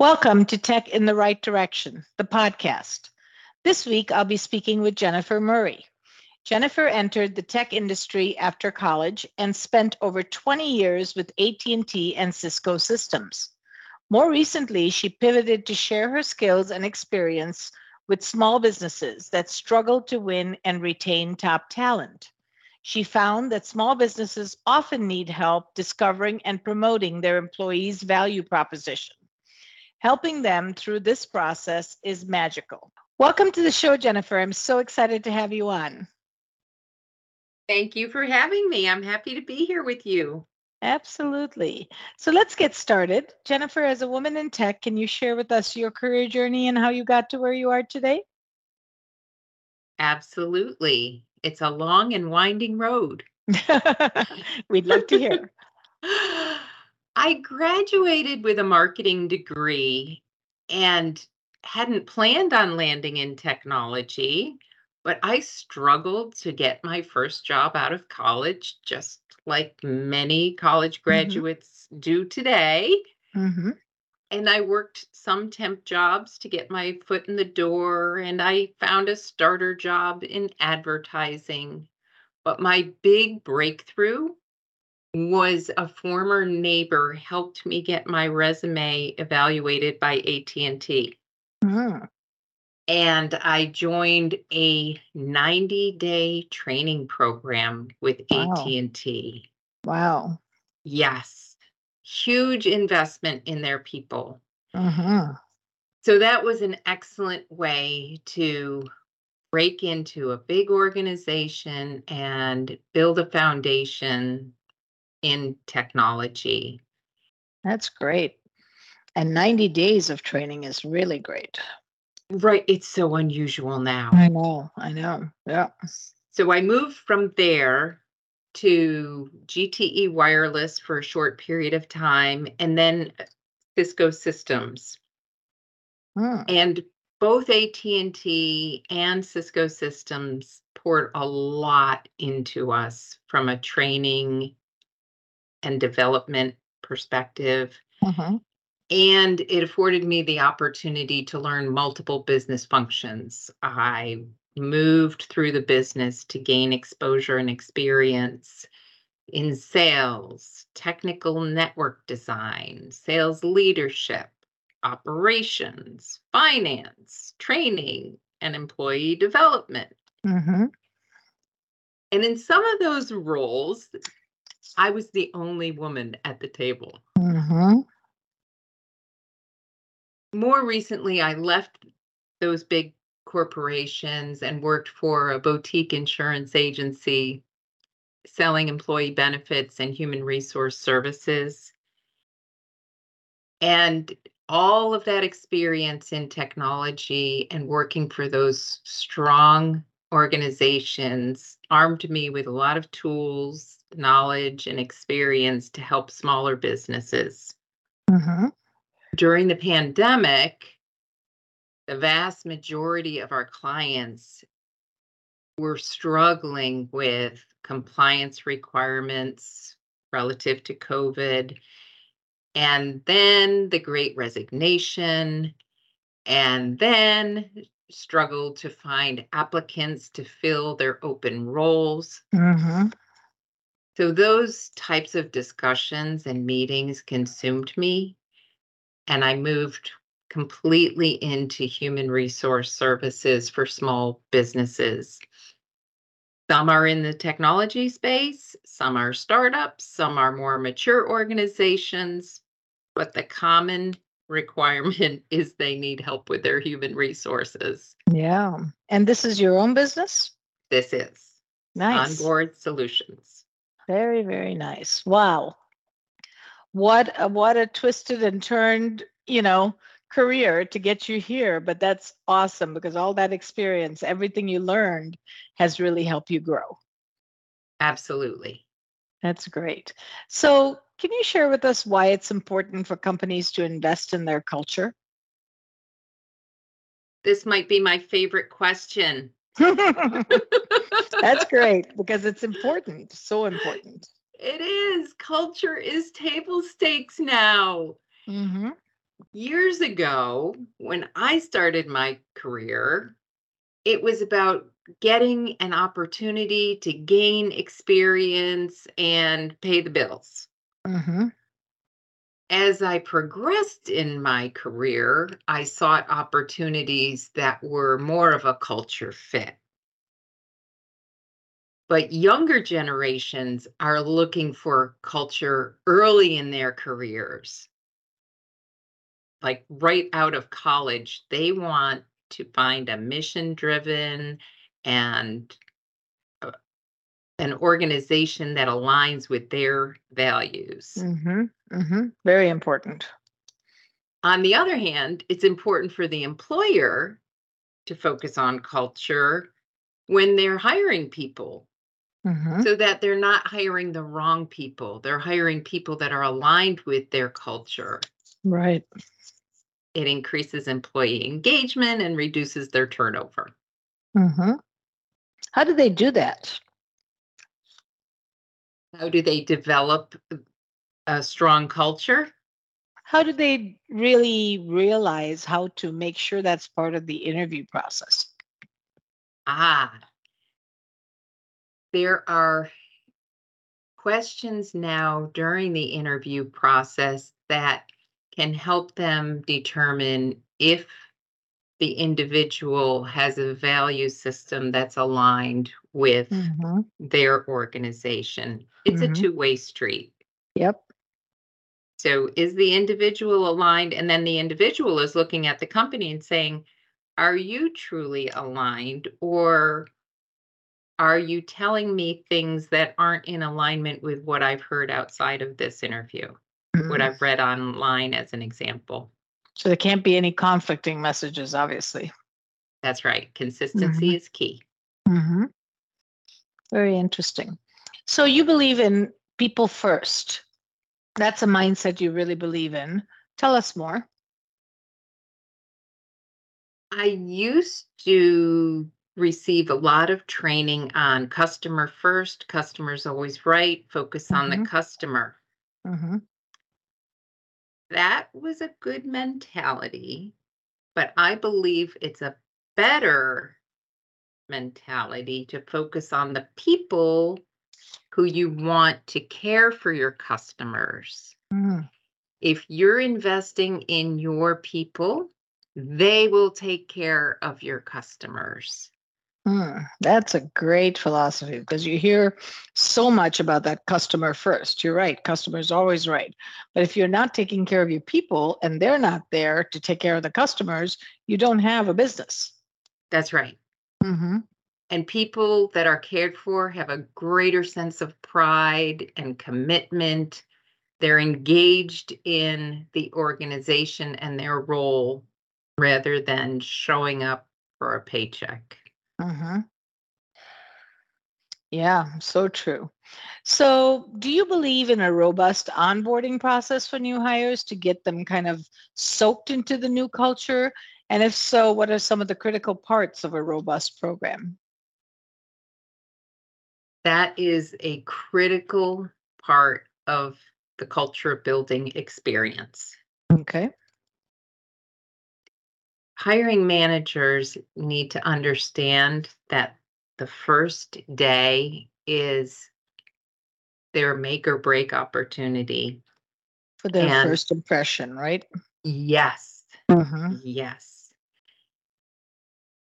Welcome to Tech in the Right Direction, the podcast. This week, I'll be speaking with Jennifer Murray. Jennifer entered the tech industry after college and spent over 20 years with AT&T and Cisco Systems. More recently, she pivoted to share her skills and experience with small businesses that struggle to win and retain top talent. She found that small businesses often need help discovering and promoting their employees' value proposition. Helping them through this process is magical. Welcome to the show, Jennifer. I'm so excited to have you on. Thank you for having me. I'm happy to be here with you. Absolutely. So let's get started. Jennifer, as a woman in tech, can you share with us your career journey and how you got to where you are today? Absolutely. It's a long and winding road. We'd love to hear. I graduated with a marketing degree and hadn't planned on landing in technology, but I struggled to get my first job out of college, just like many college Mm-hmm. graduates do today. hmm And I worked some temp jobs to get my foot in the door, and I found a starter job in advertising. But my big breakthrough was a former neighbor helped me get my resume evaluated by AT&T Mm, and I joined a 90-day training program with Wow. AT&T. wow. Yes. Huge investment in their people. hmm So that was an excellent way to break into a big organization and build a foundation in technology. That's great. And 90 days of training is really great. Right. It's so unusual now. I know. I know. Yeah. So I moved from there to GTE Wireless for a short period of time and then Cisco Systems. Mm, And both AT&T and Cisco Systems poured a lot into us from a training and development perspective. mhm. And it afforded me the opportunity to learn multiple business functions. I moved through the business to gain exposure and experience in sales, technical network design, sales leadership, operations, finance, training, and employee development. Mhm. And in some of those roles, I was the only woman at the table. Mhm. more recently i left those big corporations and worked for a boutique insurance agency selling employee benefits and human resource services and all of that experience in technology and working for those strong organizations armed me with a lot of tools knowledge and experience to help smaller businesses Mhm. during the pandemic, the vast majority of our clients were struggling with compliance requirements relative to COVID. And then the great resignation, and then struggled to find applicants to fill their open roles. Mhm. So, those types of discussions and meetings consumed me and I moved completely into human resource services for small businesses. Some are in the technology space, some are startups, some are more mature organizations, but the common requirement is they need help with their human resources. Yeah. And this is your own business? This is Nice. Onboard Solutions. Very, very nice. Wow. What a, what a twisted and turned, you know, career to get you here, but that's awesome because all that experience, everything you learned has really helped you grow. Absolutely. That's great. So, can you share with us why it's important for companies to invest in their culture? This might be my favorite question. That's great because it's important, so important. It is. Culture is table stakes now. hmm years ago, when I started my career, it was about getting an opportunity to gain experience and pay the bills. Mm-hmm. As I progressed in my career, I sought opportunities that were more of a culture fit. But younger generations are looking for culture early in their careers. Like right out of college, they want to find a mission driven and uh, an organization that aligns with their values. Mm-hmm. Mm-hmm. Very important. On the other hand, it's important for the employer to focus on culture when they're hiring people Mm-hmm. so that they're not hiring the wrong people. They're hiring people that are aligned with their culture. Right. It increases employee engagement and reduces their turnover. Mm-hmm. How do they do that? How do they develop a strong culture? How do they really realize how to make sure that's part of the interview process? Ah, there are questions now during the interview process that can help them determine if the individual has a value system that's aligned with Mm-hmm. their organization. It's Mhm. a two way street. Yep. So, is the individual aligned? And then the individual is looking at the company and saying, Are you truly aligned? Or are you telling me things that aren't in alignment with what I've heard outside of this interview, what Mhm. I've read online as an example? So there can't be any conflicting messages, obviously. That's right. Consistency is key. Mm-hmm. Very interesting. So you believe in people first. That's a mindset you really believe in. Tell us more. I used to receive a lot of training on customer first, customers always right, focus on the Mhm. customer. Mm-hmm. That was a good mentality, but I believe it's a better mentality to focus on the people who you want to care for your customers. Mm. If you're investing in your people, they will take care of your customers. Mm, that's a great philosophy because you hear so much about that customer first. You're right, customer is always right. But if you're not taking care of your people and they're not there to take care of the customers, you don't have a business. That's right. Mm-hmm. And people that are cared for have a greater sense of pride and commitment. They're engaged in the organization and their role rather than showing up for a paycheck. Mm-hmm. Yeah, so true. So, do you believe in a robust onboarding process for new hires to get them kind of soaked into the new culture? And if so, what are some of the critical parts of a robust program? That is a critical part of the culture building experience. Okay. Hiring managers need to understand that the first day is their make or break opportunity. For their And- first impression, right? Yes, Mm-hmm. yes.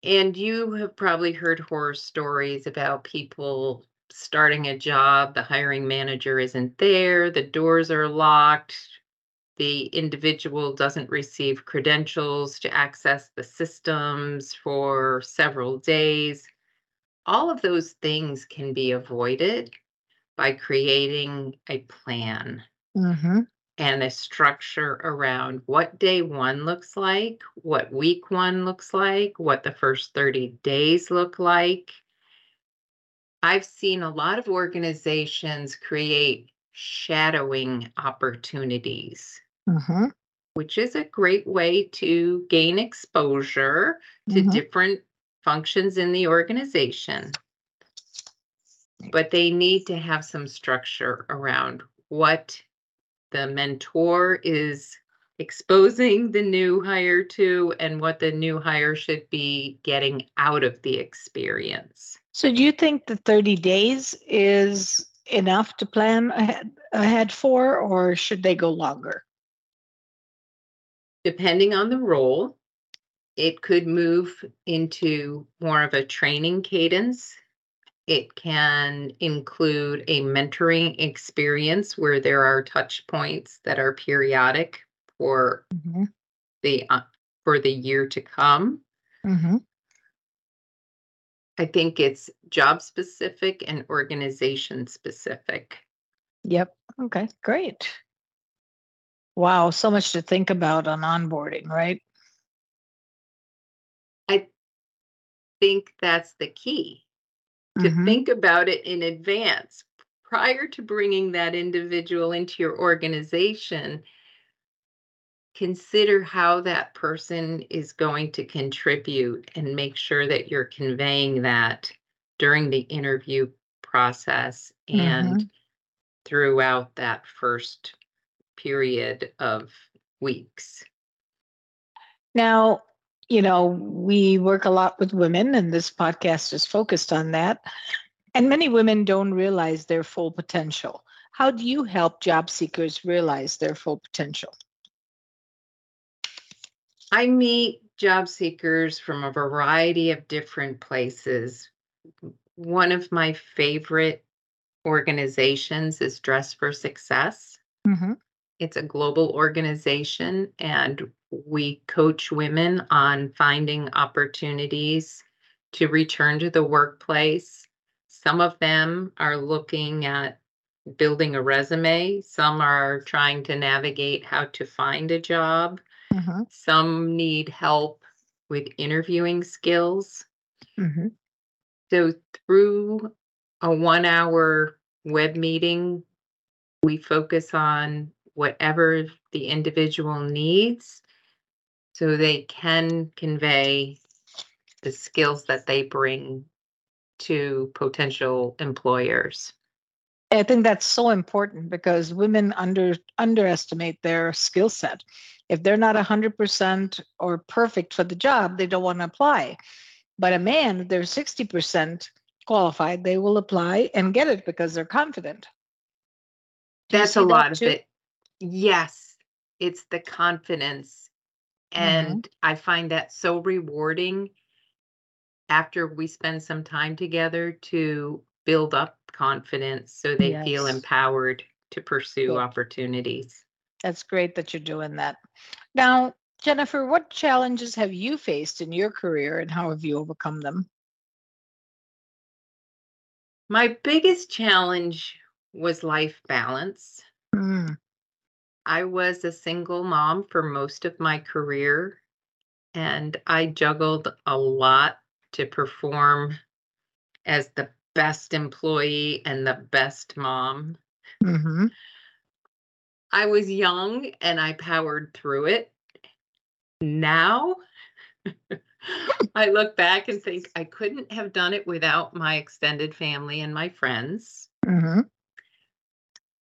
And you have probably heard horror stories about people starting a job, the hiring manager isn't there, the doors are locked, the individual doesn't receive credentials to access the systems for several days. All of those things can be avoided by creating a plan Mm-hmm. and a structure around what day one looks like, what week one looks like, what the first 30 days look like. I've seen a lot of organizations create shadowing opportunities, Mm-hmm. which is a great way to gain exposure to Mhm. different functions in the organization. But they need to have some structure around what the mentor is exposing the new hire to and what the new hire should be getting out of the experience. So, do you think the 30 days is enough to plan ahead, ahead for, or should they go longer? Depending on the role, it could move into more of a training cadence. It can include a mentoring experience where there are touch points that are periodic for Mm-hmm. the uh, for the year to come. Mm-hmm. I think it's job specific and organization specific. Yep. Okay, great. Wow, so much to think about on onboarding, right? I think that's the key to Mhm. think about it in advance prior to bringing that individual into your organization. Consider how that person is going to contribute and make sure that you're conveying that during the interview process and throughout that first period of weeks. Now, you know, we work a lot with women, and this podcast is focused on that. And many women don't realize their full potential. How do you help job seekers realize their full potential? I meet job seekers from a variety of different places. One of my favorite organizations is Dress for Success. Mm-hmm. It's a global organization, and we coach women on finding opportunities to return to the workplace. Some of them are looking at building a resume, some are trying to navigate how to find a job. Mm-hmm. Some need help with interviewing skills. Mm-hmm. So, through a one hour web meeting, we focus on whatever the individual needs so they can convey the skills that they bring to potential employers. I think that's so important because women under underestimate their skill set. If they're not 100% or perfect for the job, they don't want to apply. But a man, if they're 60% qualified, they will apply and get it because they're confident. That's a lot of it. Yes, it's the confidence. Mhm. And I find that so rewarding after we spend some time together to build up confidence so they feel empowered to pursue Good. opportunities. That's great that you're doing that. Now, Jennifer, what challenges have you faced in your career and how have you overcome them? My biggest challenge was life balance. Mm, I was a single mom for most of my career, and I juggled a lot to perform as the best employee and the best mom. hmm I was young and I powered through it. Now, I look back and think I couldn't have done it without my extended family and my friends. hmm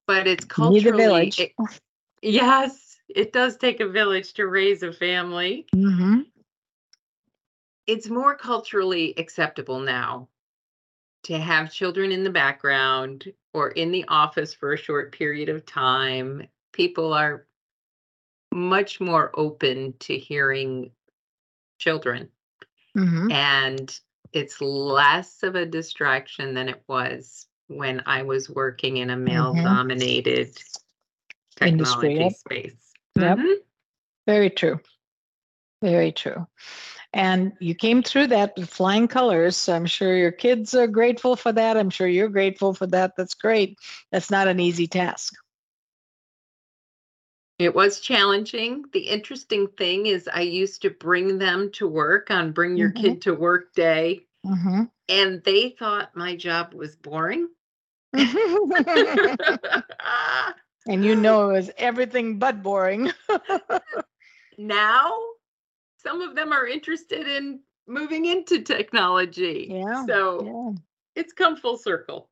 But it's You need a culturally, it- yes, it does take a village to raise a family. hmm It's more culturally acceptable now to have children in the background or in the office for a short period of time. People are much more open to hearing children, hmm and it's less of a distraction than it was when I was working in a male dominated Industry, yep. space. Yep. Mhm. Very true. Very true. And you came through that with flying colors. So I'm sure your kids are grateful for that. I'm sure you're grateful for that. That's great. That's not an easy task. It was challenging. The interesting thing is, I used to bring them to work on Bring Your Mhm. Kid to Work Day, hmm and they thought my job was boring. and you know it was everything but boring. now, some of them are interested in moving into technology. Yeah, So yeah. it's come full circle.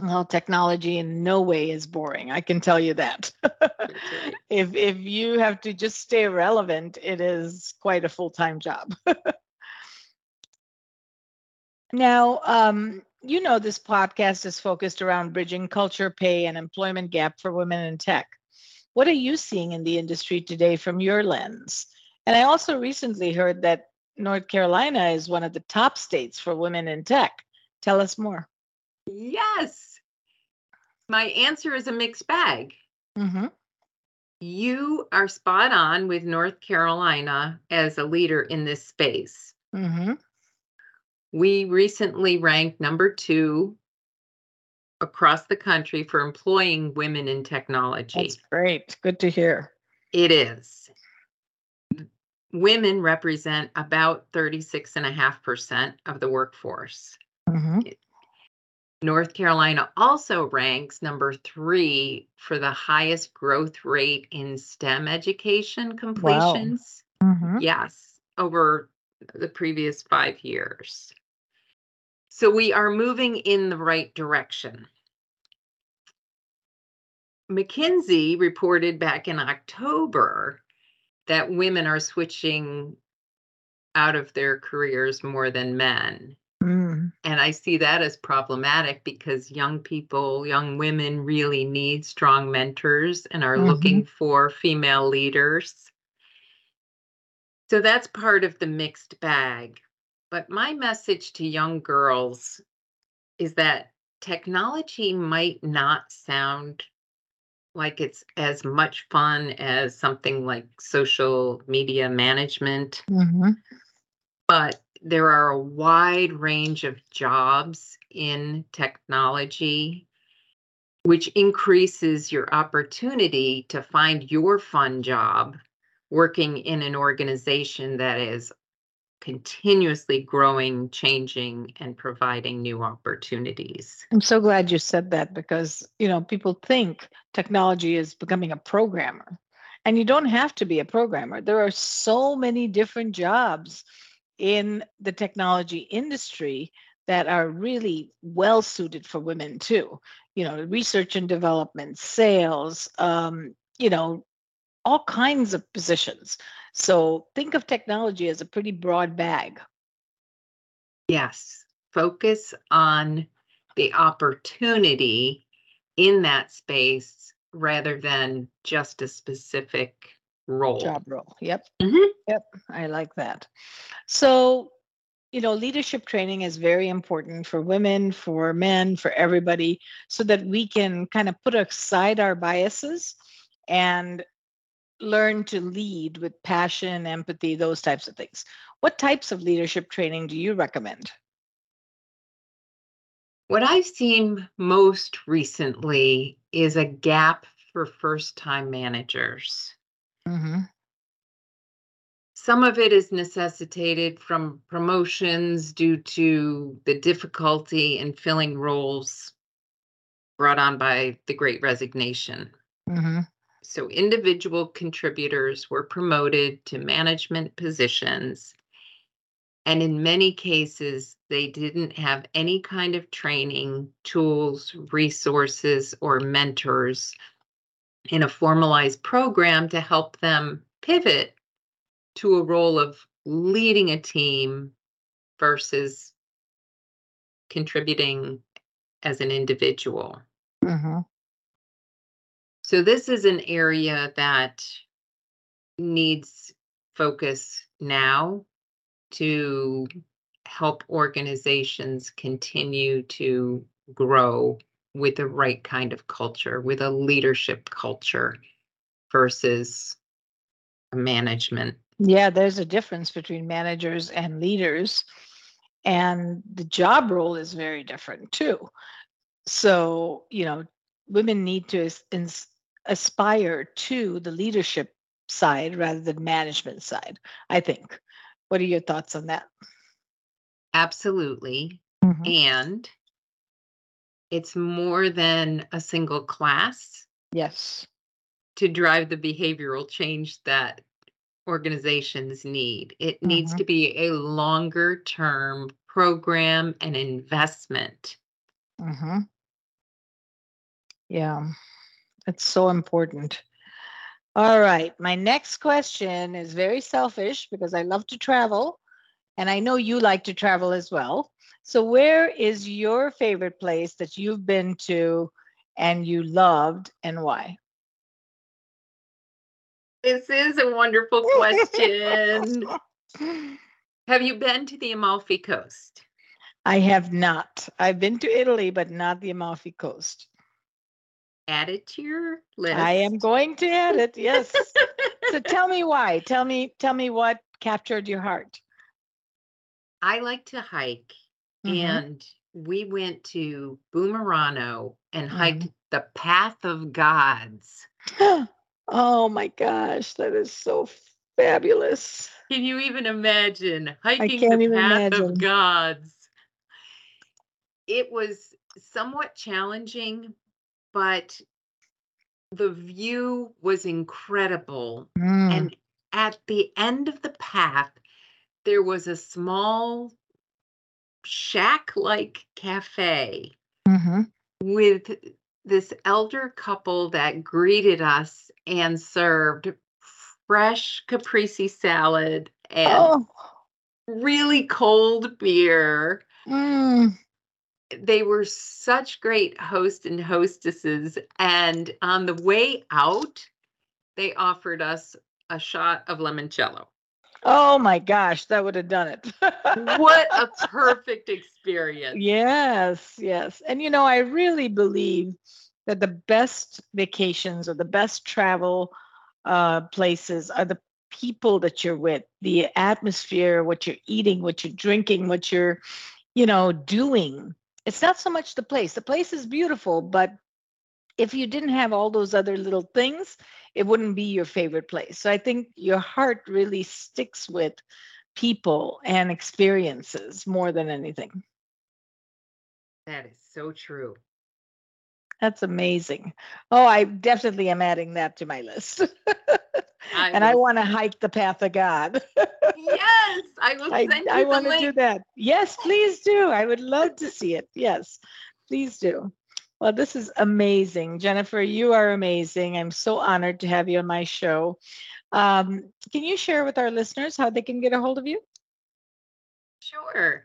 Well, technology in no way is boring. I can tell you that. right. if if you have to just stay relevant, it is quite a full-time job. now, um, you know this podcast is focused around bridging culture, pay, and employment gap for women in tech. What are you seeing in the industry today from your lens? And I also recently heard that North Carolina is one of the top states for women in tech. Tell us more. Yes. My answer is a mixed bag. Mm-hmm. You are spot on with North Carolina as a leader in this space. Mm-hmm. We recently ranked number two across the country for employing women in technology. That's great. Good to hear. It is. Women represent about 36.5% of the workforce. Mm-hmm. North Carolina also ranks number three for the highest growth rate in STEM education completions. Mm-hmm. Yes, over the previous five years. So we are moving in the right direction. McKinsey reported back in October that women are switching out of their careers more than men. Mm. And I see that as problematic because young people, young women really need strong mentors and are Mhm. looking for female leaders. So that's part of the mixed bag. But my message to young girls is that technology might not sound like it's as much fun as something like social media management Mm-hmm. but there are a wide range of jobs in technology, which increases your opportunity to find your fun job working in an organization that is continuously growing, changing, and providing new opportunities. I'm so glad you said that because you know people think technology is becoming a programmer, and you don't have to be a programmer. There are so many different jobs in the technology industry that are really well suited for women too. You know, research and development, sales, um, you know, all kinds of positions. So think of technology as a pretty broad bag. Yes, focus on the opportunity in that space rather than just a specific role. Job role. Yep. Mhm. Yep. I like that. So, you know, leadership training is very important for women, for men, for everybody, so that we can kind of put aside our biases and learn to lead with passion, empathy, those types of things. What types of leadership training do you recommend? What I've seen most recently is a gap for first time managers. Mm-hmm. Some of it is necessitated from promotions due to the difficulty in filling roles brought on by the great resignation. Mm-hmm. So, individual contributors were promoted to management positions. And in many cases, they didn't have any kind of training, tools, resources, or mentors in a formalized program to help them pivot to a role of leading a team versus contributing as an individual. Mm-hmm. So, this is an area that needs focus now to help organizations continue to grow with the right kind of culture, with a leadership culture versus management. Yeah, there's a difference between managers and leaders, and the job role is very different too. So, you know, women need to ins- aspire to the leadership side rather than management side, I think. What are your thoughts on that? Absolutely. Mhm. And it's more than a single class Yes. to drive the behavioral change that organizations need. It needs Mhm. to be a longer term program and investment. hmm Yeah, it's so important. All right. My next question is very selfish because I love to travel and I know you like to travel as well. So, where is your favorite place that you've been to and you loved and why? This is a wonderful question. Have you been to the Amalfi Coast? I have not. I've been to Italy, but not the Amalfi Coast. Add it to your list. I am going to add it. Yes. so tell me why. Tell me. Tell me what captured your heart. I like to hike, Mhm. and we went to Bomerano and Mm-hmm. hiked the Path of Gods. oh my gosh, that is so fabulous. Can you even imagine hiking the Path imagine. of Gods? It was somewhat challenging, but the view was incredible. Mm, And at the end of the path, there was a small shack like cafe mhm. with this elder couple that greeted us and served fresh caprese salad and Oh, really cold beer. mm, They were such great host and hostesses. And on the way out, they offered us a shot of limoncello. oh my gosh, that would have done it. What a perfect experience. Yes, yes. And you know, I really believe that the best vacations or the best travel uh, places are the people that you're with, the atmosphere, what you're eating, what you're drinking, what you're, you know, doing. It's not so much the place. The place is beautiful, but if you didn't have all those other little things, it wouldn't be your favorite place. So I think your heart really sticks with people and experiences more than anything. That is so true. That's amazing. Oh, I definitely am adding that to my list. I and I want to hike the path of God. Yes, I will I, send you I want to do that. Yes, please do. I would love to see it. Yes, please do. Well, this is amazing. Jennifer, you are amazing. I'm so honored to have you on my show. Um, can you share with our listeners how they can get a hold of you? Sure.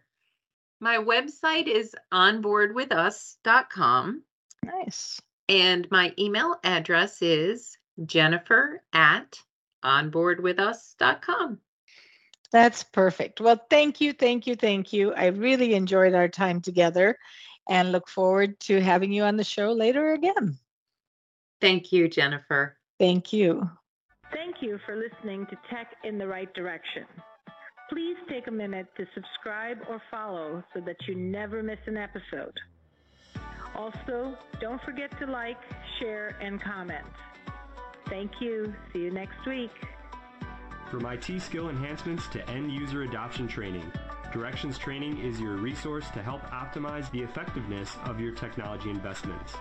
My website is onboardwithus.com Nice. and my email address is jennifer at onboardwithus.com. That's perfect. Well, thank you, thank you, thank you. I really enjoyed our time together and look forward to having you on the show later again. Thank you, Jennifer. Thank you. Thank you for listening to Tech in the Right Direction. Please take a minute to subscribe or follow so that you never miss an episode. Also, don't forget to like, share, and comment. Thank you. See you next week. From IT skill enhancements to end user adoption training, Directions Training is your resource to help optimize the effectiveness of your technology investments.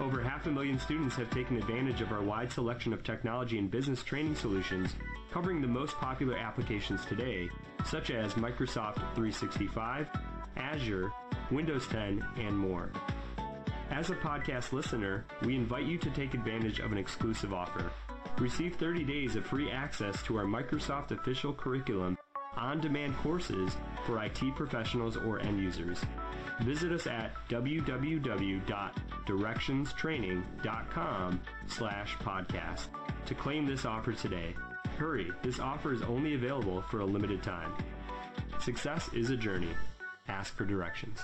Over half a million students have taken advantage of our wide selection of technology and business training solutions covering the most popular applications today, such as Microsoft 365, Azure, Windows 10, and more. As a podcast listener, we invite you to take advantage of an exclusive offer. Receive 30 days of free access to our Microsoft official curriculum on-demand courses for IT professionals or end users. Visit us at www.directionstraining.com slash podcast to claim this offer today. Hurry, this offer is only available for a limited time. Success is a journey. Ask for directions.